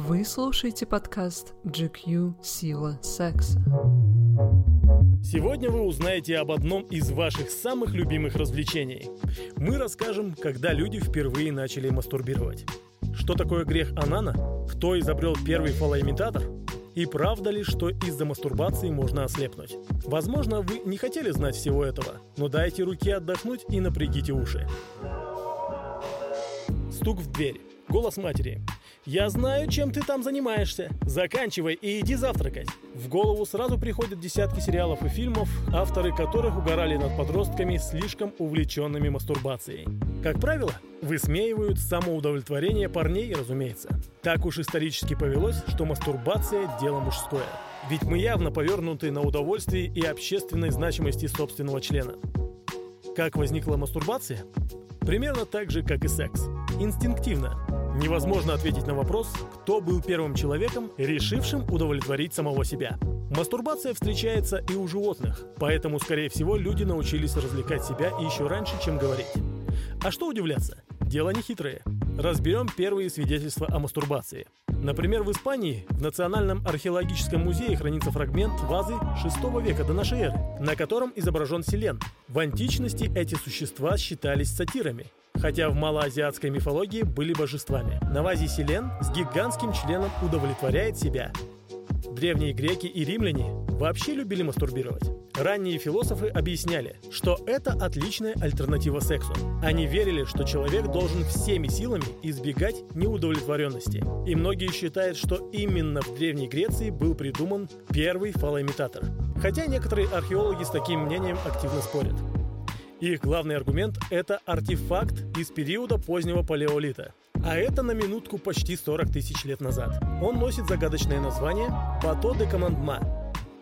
Вы слушаете подкаст GQ «Сила секса». Сегодня вы узнаете об одном из ваших самых любимых развлечений. Мы расскажем, когда люди впервые начали мастурбировать. Что такое грех Анана? Кто изобрел первый фалоимитатор? И правда ли, что из-за мастурбации можно ослепнуть? Возможно, вы не хотели знать всего этого, но дайте руке отдохнуть и напрягите уши. Стук в дверь. Голос матери. «Я знаю, чем ты там занимаешься. Заканчивай и иди завтракать». В голову сразу приходят десятки сериалов и фильмов, авторы которых угорали над подростками, слишком увлеченными мастурбацией. Как правило, высмеивают самоудовлетворение парней, разумеется. Так уж исторически повелось, что мастурбация – дело мужское. Ведь мы явно повернуты на удовольствие и общественной значимости собственного члена. Как возникла мастурбация? Примерно так же, как и секс. Инстинктивно, Невозможно ответить на вопрос, кто был первым человеком, решившим удовлетворить самого себя. Мастурбация встречается и у животных, поэтому, скорее всего, люди научились развлекать себя еще раньше, чем говорить. А что удивляться? Дело не хитрое. Разберем первые свидетельства о мастурбации. Например, в Испании в Национальном археологическом музее хранится фрагмент вазы VI века до нашей эры, на котором изображен селен. В античности эти существа считались сатирами, хотя в малоазиатской мифологии были божествами. На вазе Селен с гигантским членом удовлетворяет себя. Древние греки и римляне вообще любили мастурбировать. Ранние философы объясняли, что это отличная альтернатива сексу. Они верили, что человек должен всеми силами избегать неудовлетворенности. И многие считают, что именно в Древней Греции был придуман первый фалоимитатор. Хотя некоторые археологи с таким мнением активно спорят. Их главный аргумент – это артефакт из периода позднего палеолита. А это на минутку почти 40 тысяч лет назад. Он носит загадочное название «Бато де Командма»,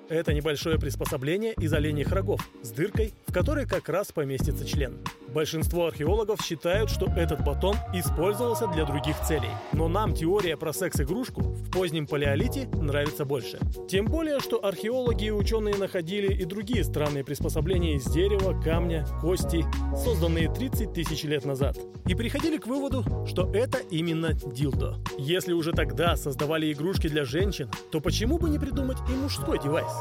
это небольшое приспособление из оленьих рогов с дыркой, в которой как раз поместится член. Большинство археологов считают, что этот батон использовался для других целей. Но нам теория про секс-игрушку в позднем палеолите нравится больше. Тем более, что археологи и ученые находили и другие странные приспособления из дерева, камня, кости, созданные 30 тысяч лет назад. И приходили к выводу, что это именно дилдо. Если уже тогда создавали игрушки для женщин, то почему бы не придумать и мужской девайс?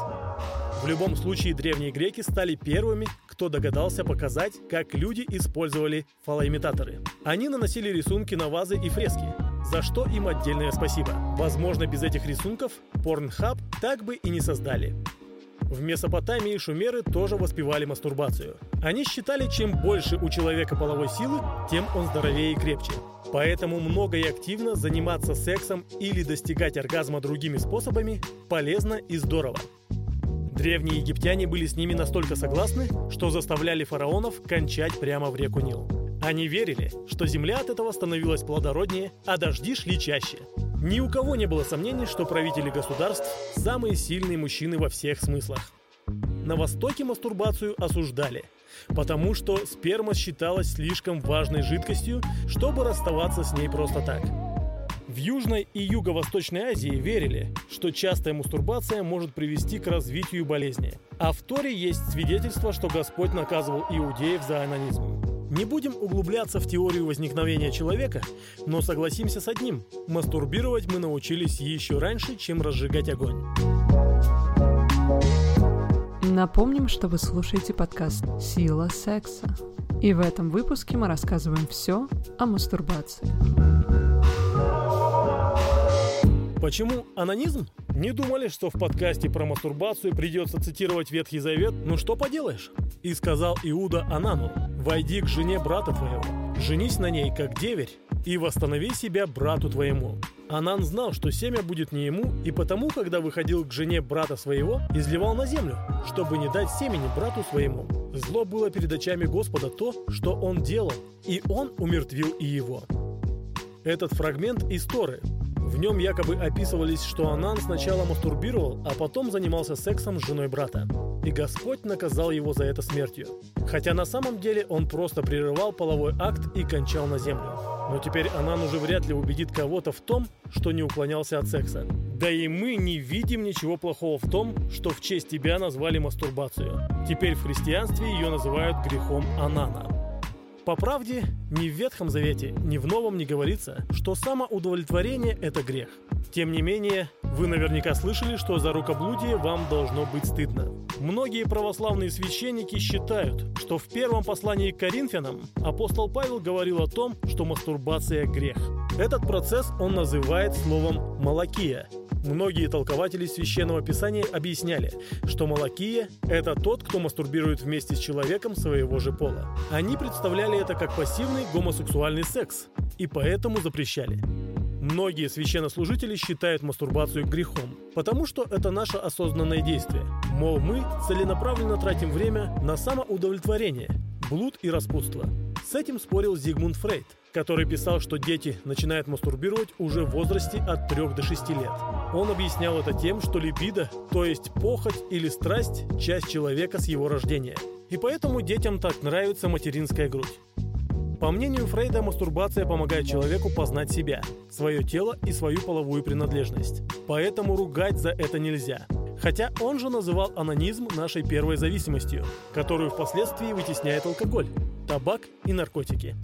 В любом случае, древние греки стали первыми, кто догадался показать, как люди использовали фалоимитаторы. Они наносили рисунки на вазы и фрески, за что им отдельное спасибо. Возможно, без этих рисунков Pornhub так бы и не создали. В Месопотамии шумеры тоже воспевали мастурбацию. Они считали, чем больше у человека половой силы, тем он здоровее и крепче. Поэтому много и активно заниматься сексом или достигать оргазма другими способами полезно и здорово. Древние египтяне были с ними настолько согласны, что заставляли фараонов кончать прямо в реку Нил. Они верили, что земля от этого становилась плодороднее, а дожди шли чаще. Ни у кого не было сомнений, что правители государств – самые сильные мужчины во всех смыслах. На Востоке мастурбацию осуждали, потому что сперма считалась слишком важной жидкостью, чтобы расставаться с ней просто так – в Южной и Юго-Восточной Азии верили, что частая мастурбация может привести к развитию болезни. А в Торе есть свидетельство, что Господь наказывал иудеев за анонизм. Не будем углубляться в теорию возникновения человека, но согласимся с одним – мастурбировать мы научились еще раньше, чем разжигать огонь. Напомним, что вы слушаете подкаст «Сила секса». И в этом выпуске мы рассказываем все о мастурбации. Почему анонизм? Не думали, что в подкасте про мастурбацию придется цитировать Ветхий Завет? Ну что поделаешь? И сказал Иуда Анану, «Войди к жене брата твоего, женись на ней, как деверь, и восстанови себя брату твоему». Анан знал, что семя будет не ему, и потому, когда выходил к жене брата своего, изливал на землю, чтобы не дать семени брату своему. Зло было перед очами Господа то, что он делал, и он умертвил и его. Этот фрагмент из Торы в нем якобы описывались, что Анан сначала мастурбировал, а потом занимался сексом с женой брата. И Господь наказал его за это смертью. Хотя на самом деле он просто прерывал половой акт и кончал на землю. Но теперь Анан уже вряд ли убедит кого-то в том, что не уклонялся от секса. Да и мы не видим ничего плохого в том, что в честь тебя назвали мастурбацию. Теперь в христианстве ее называют грехом Анана. По правде, ни в Ветхом Завете, ни в Новом не говорится, что самоудовлетворение – это грех. Тем не менее, вы наверняка слышали, что за рукоблудие вам должно быть стыдно. Многие православные священники считают, что в первом послании к Коринфянам апостол Павел говорил о том, что мастурбация – грех. Этот процесс он называет словом «малакия». Многие толкователи Священного Писания объясняли, что Малакия – это тот, кто мастурбирует вместе с человеком своего же пола. Они представляли это как пассивный гомосексуальный секс, и поэтому запрещали. Многие священнослужители считают мастурбацию грехом, потому что это наше осознанное действие. Мол, мы целенаправленно тратим время на самоудовлетворение, блуд и распутство. С этим спорил Зигмунд Фрейд, который писал, что дети начинают мастурбировать уже в возрасте от 3 до 6 лет. Он объяснял это тем, что либидо, то есть похоть или страсть, часть человека с его рождения. И поэтому детям так нравится материнская грудь. По мнению Фрейда, мастурбация помогает человеку познать себя, свое тело и свою половую принадлежность. Поэтому ругать за это нельзя. Хотя он же называл анонизм нашей первой зависимостью, которую впоследствии вытесняет алкоголь, табак и наркотики.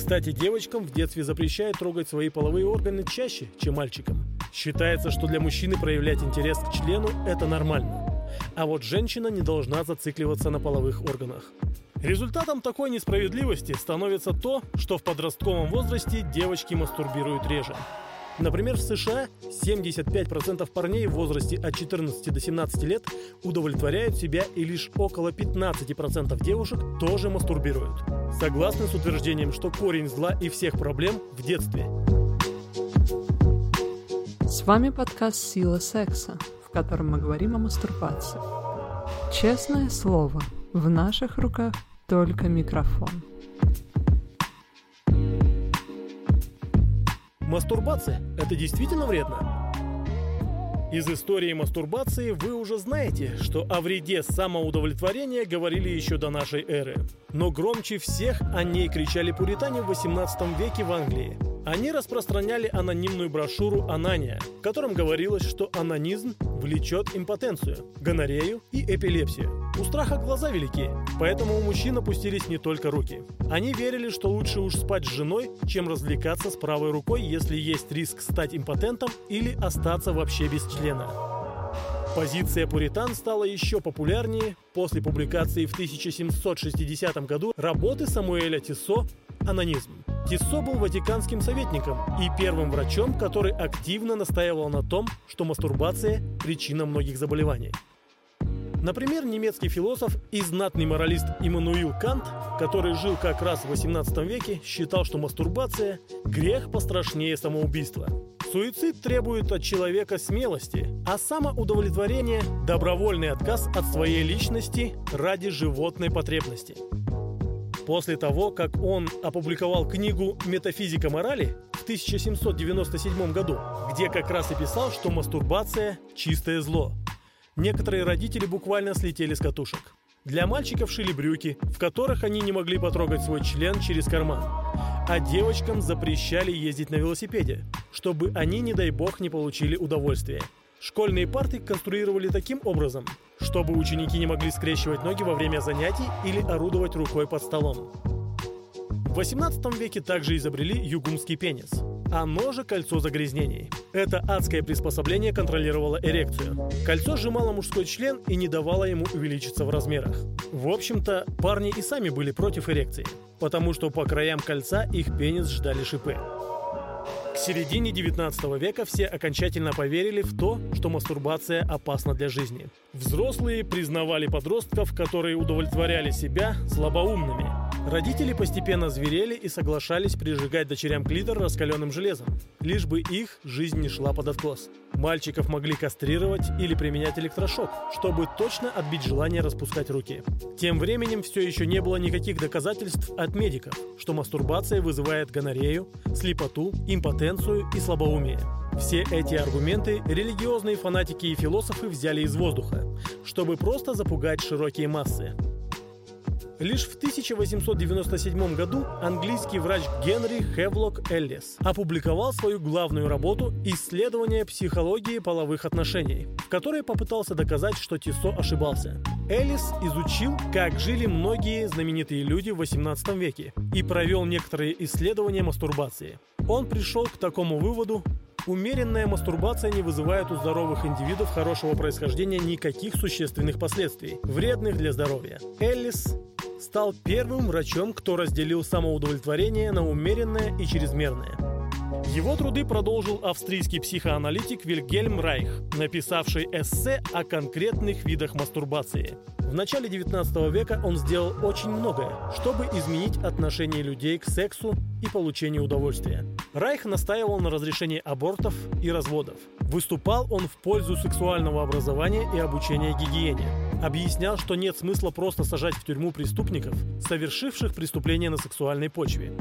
Кстати, девочкам в детстве запрещают трогать свои половые органы чаще, чем мальчикам. Считается, что для мужчины проявлять интерес к члену – это нормально. А вот женщина не должна зацикливаться на половых органах. Результатом такой несправедливости становится то, что в подростковом возрасте девочки мастурбируют реже. Например, в США 75% парней в возрасте от 14 до 17 лет удовлетворяют себя и лишь около 15% девушек тоже мастурбируют. Согласны с утверждением, что корень зла и всех проблем в детстве. С вами подкаст «Сила секса», в котором мы говорим о мастурбации. Честное слово, в наших руках только микрофон. Мастурбация – это действительно вредно? Из истории мастурбации вы уже знаете, что о вреде самоудовлетворения говорили еще до нашей эры. Но громче всех о ней кричали пуритане в 18 веке в Англии – они распространяли анонимную брошюру «Анания», в котором говорилось, что анонизм влечет импотенцию, гонорею и эпилепсию. У страха глаза велики, поэтому у мужчин опустились не только руки. Они верили, что лучше уж спать с женой, чем развлекаться с правой рукой, если есть риск стать импотентом или остаться вообще без члена. Позиция пуритан стала еще популярнее после публикации в 1760 году работы Самуэля Тиссо «Анонизм». Тиссо был ватиканским советником и первым врачом, который активно настаивал на том, что мастурбация – причина многих заболеваний. Например, немецкий философ и знатный моралист Иммануил Кант, который жил как раз в 18 веке, считал, что мастурбация – грех пострашнее самоубийства. Суицид требует от человека смелости, а самоудовлетворение – добровольный отказ от своей личности ради животной потребности. После того, как он опубликовал книгу «Метафизика морали» в 1797 году, где как раз и писал, что мастурбация – чистое зло. Некоторые родители буквально слетели с катушек. Для мальчиков шили брюки, в которых они не могли потрогать свой член через карман. А девочкам запрещали ездить на велосипеде, чтобы они, не дай бог, не получили удовольствие – Школьные парты конструировали таким образом, чтобы ученики не могли скрещивать ноги во время занятий или орудовать рукой под столом. В 18 веке также изобрели югумский пенис. Оно же кольцо загрязнений. Это адское приспособление контролировало эрекцию. Кольцо сжимало мужской член и не давало ему увеличиться в размерах. В общем-то, парни и сами были против эрекции, потому что по краям кольца их пенис ждали шипы. К середине 19 века все окончательно поверили в то, что мастурбация опасна для жизни. Взрослые признавали подростков, которые удовлетворяли себя, слабоумными – Родители постепенно зверели и соглашались прижигать дочерям клитор раскаленным железом, лишь бы их жизнь не шла под откос. Мальчиков могли кастрировать или применять электрошок, чтобы точно отбить желание распускать руки. Тем временем все еще не было никаких доказательств от медиков, что мастурбация вызывает гонорею, слепоту, импотенцию и слабоумие. Все эти аргументы религиозные фанатики и философы взяли из воздуха, чтобы просто запугать широкие массы. Лишь в 1897 году английский врач Генри Хевлок Эллис опубликовал свою главную работу «Исследование психологии половых отношений», в которой попытался доказать, что Тиссо ошибался. Эллис изучил, как жили многие знаменитые люди в 18 веке и провел некоторые исследования мастурбации. Он пришел к такому выводу, Умеренная мастурбация не вызывает у здоровых индивидов хорошего происхождения никаких существенных последствий, вредных для здоровья. Эллис стал первым врачом, кто разделил самоудовлетворение на умеренное и чрезмерное. Его труды продолжил австрийский психоаналитик Вильгельм Райх, написавший эссе о конкретных видах мастурбации. В начале 19 века он сделал очень многое, чтобы изменить отношение людей к сексу и получению удовольствия. Райх настаивал на разрешении абортов и разводов. Выступал он в пользу сексуального образования и обучения гигиене. Объяснял, что нет смысла просто сажать в тюрьму преступников, совершивших преступления на сексуальной почве.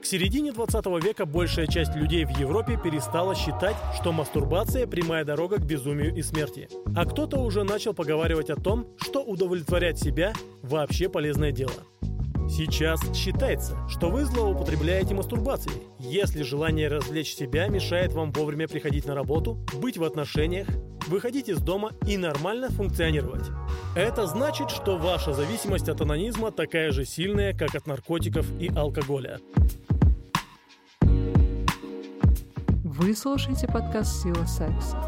К середине 20 века большая часть людей в Европе перестала считать, что мастурбация – прямая дорога к безумию и смерти. А кто-то уже начал поговаривать о том, что удовлетворять себя – вообще полезное дело. Сейчас считается, что вы злоупотребляете мастурбацией, если желание развлечь себя мешает вам вовремя приходить на работу, быть в отношениях, выходить из дома и нормально функционировать. Это значит, что ваша зависимость от анонизма такая же сильная, как от наркотиков и алкоголя. Вы слушаете подкаст «Сила секса».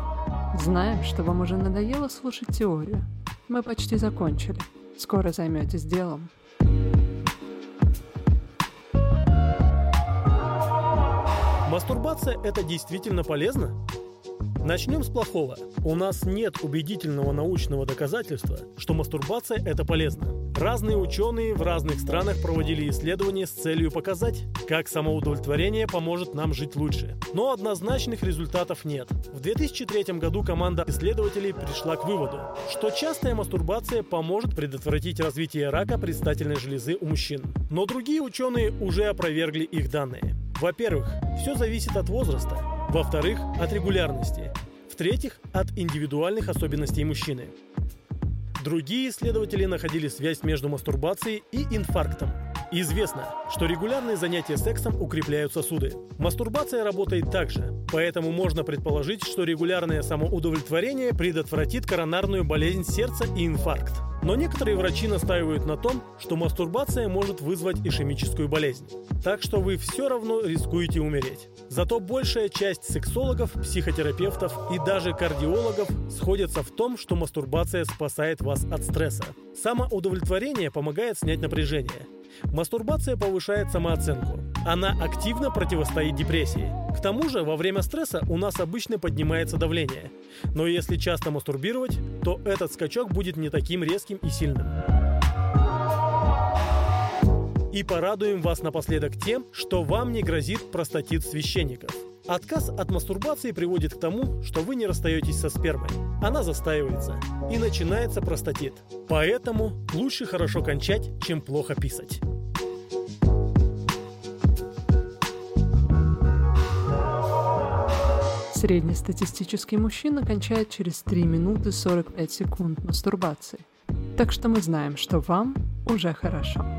Знаем, что вам уже надоело слушать теорию. Мы почти закончили. Скоро займетесь делом. Мастурбация – это действительно полезно? Начнем с плохого. У нас нет убедительного научного доказательства, что мастурбация – это полезно. Разные ученые в разных странах проводили исследования с целью показать, как самоудовлетворение поможет нам жить лучше. Но однозначных результатов нет. В 2003 году команда исследователей пришла к выводу, что частая мастурбация поможет предотвратить развитие рака предстательной железы у мужчин. Но другие ученые уже опровергли их данные. Во-первых, все зависит от возраста. Во-вторых, от регулярности. В-третьих, от индивидуальных особенностей мужчины. Другие исследователи находили связь между мастурбацией и инфарктом. Известно, что регулярные занятия сексом укрепляют сосуды. Мастурбация работает так же, поэтому можно предположить, что регулярное самоудовлетворение предотвратит коронарную болезнь сердца и инфаркт. Но некоторые врачи настаивают на том, что мастурбация может вызвать ишемическую болезнь. Так что вы все равно рискуете умереть. Зато большая часть сексологов, психотерапевтов и даже кардиологов сходятся в том, что мастурбация спасает вас от стресса. Самоудовлетворение помогает снять напряжение. Мастурбация повышает самооценку. Она активно противостоит депрессии. К тому же, во время стресса у нас обычно поднимается давление. Но если часто мастурбировать, то этот скачок будет не таким резким и сильным. И порадуем вас напоследок тем, что вам не грозит простатит священников. Отказ от мастурбации приводит к тому, что вы не расстаетесь со спермой. Она застаивается, и начинается простатит. Поэтому лучше хорошо кончать, чем плохо писать. Среднестатистический мужчина кончает через 3 минуты 45 секунд мастурбации. Так что мы знаем, что вам уже хорошо.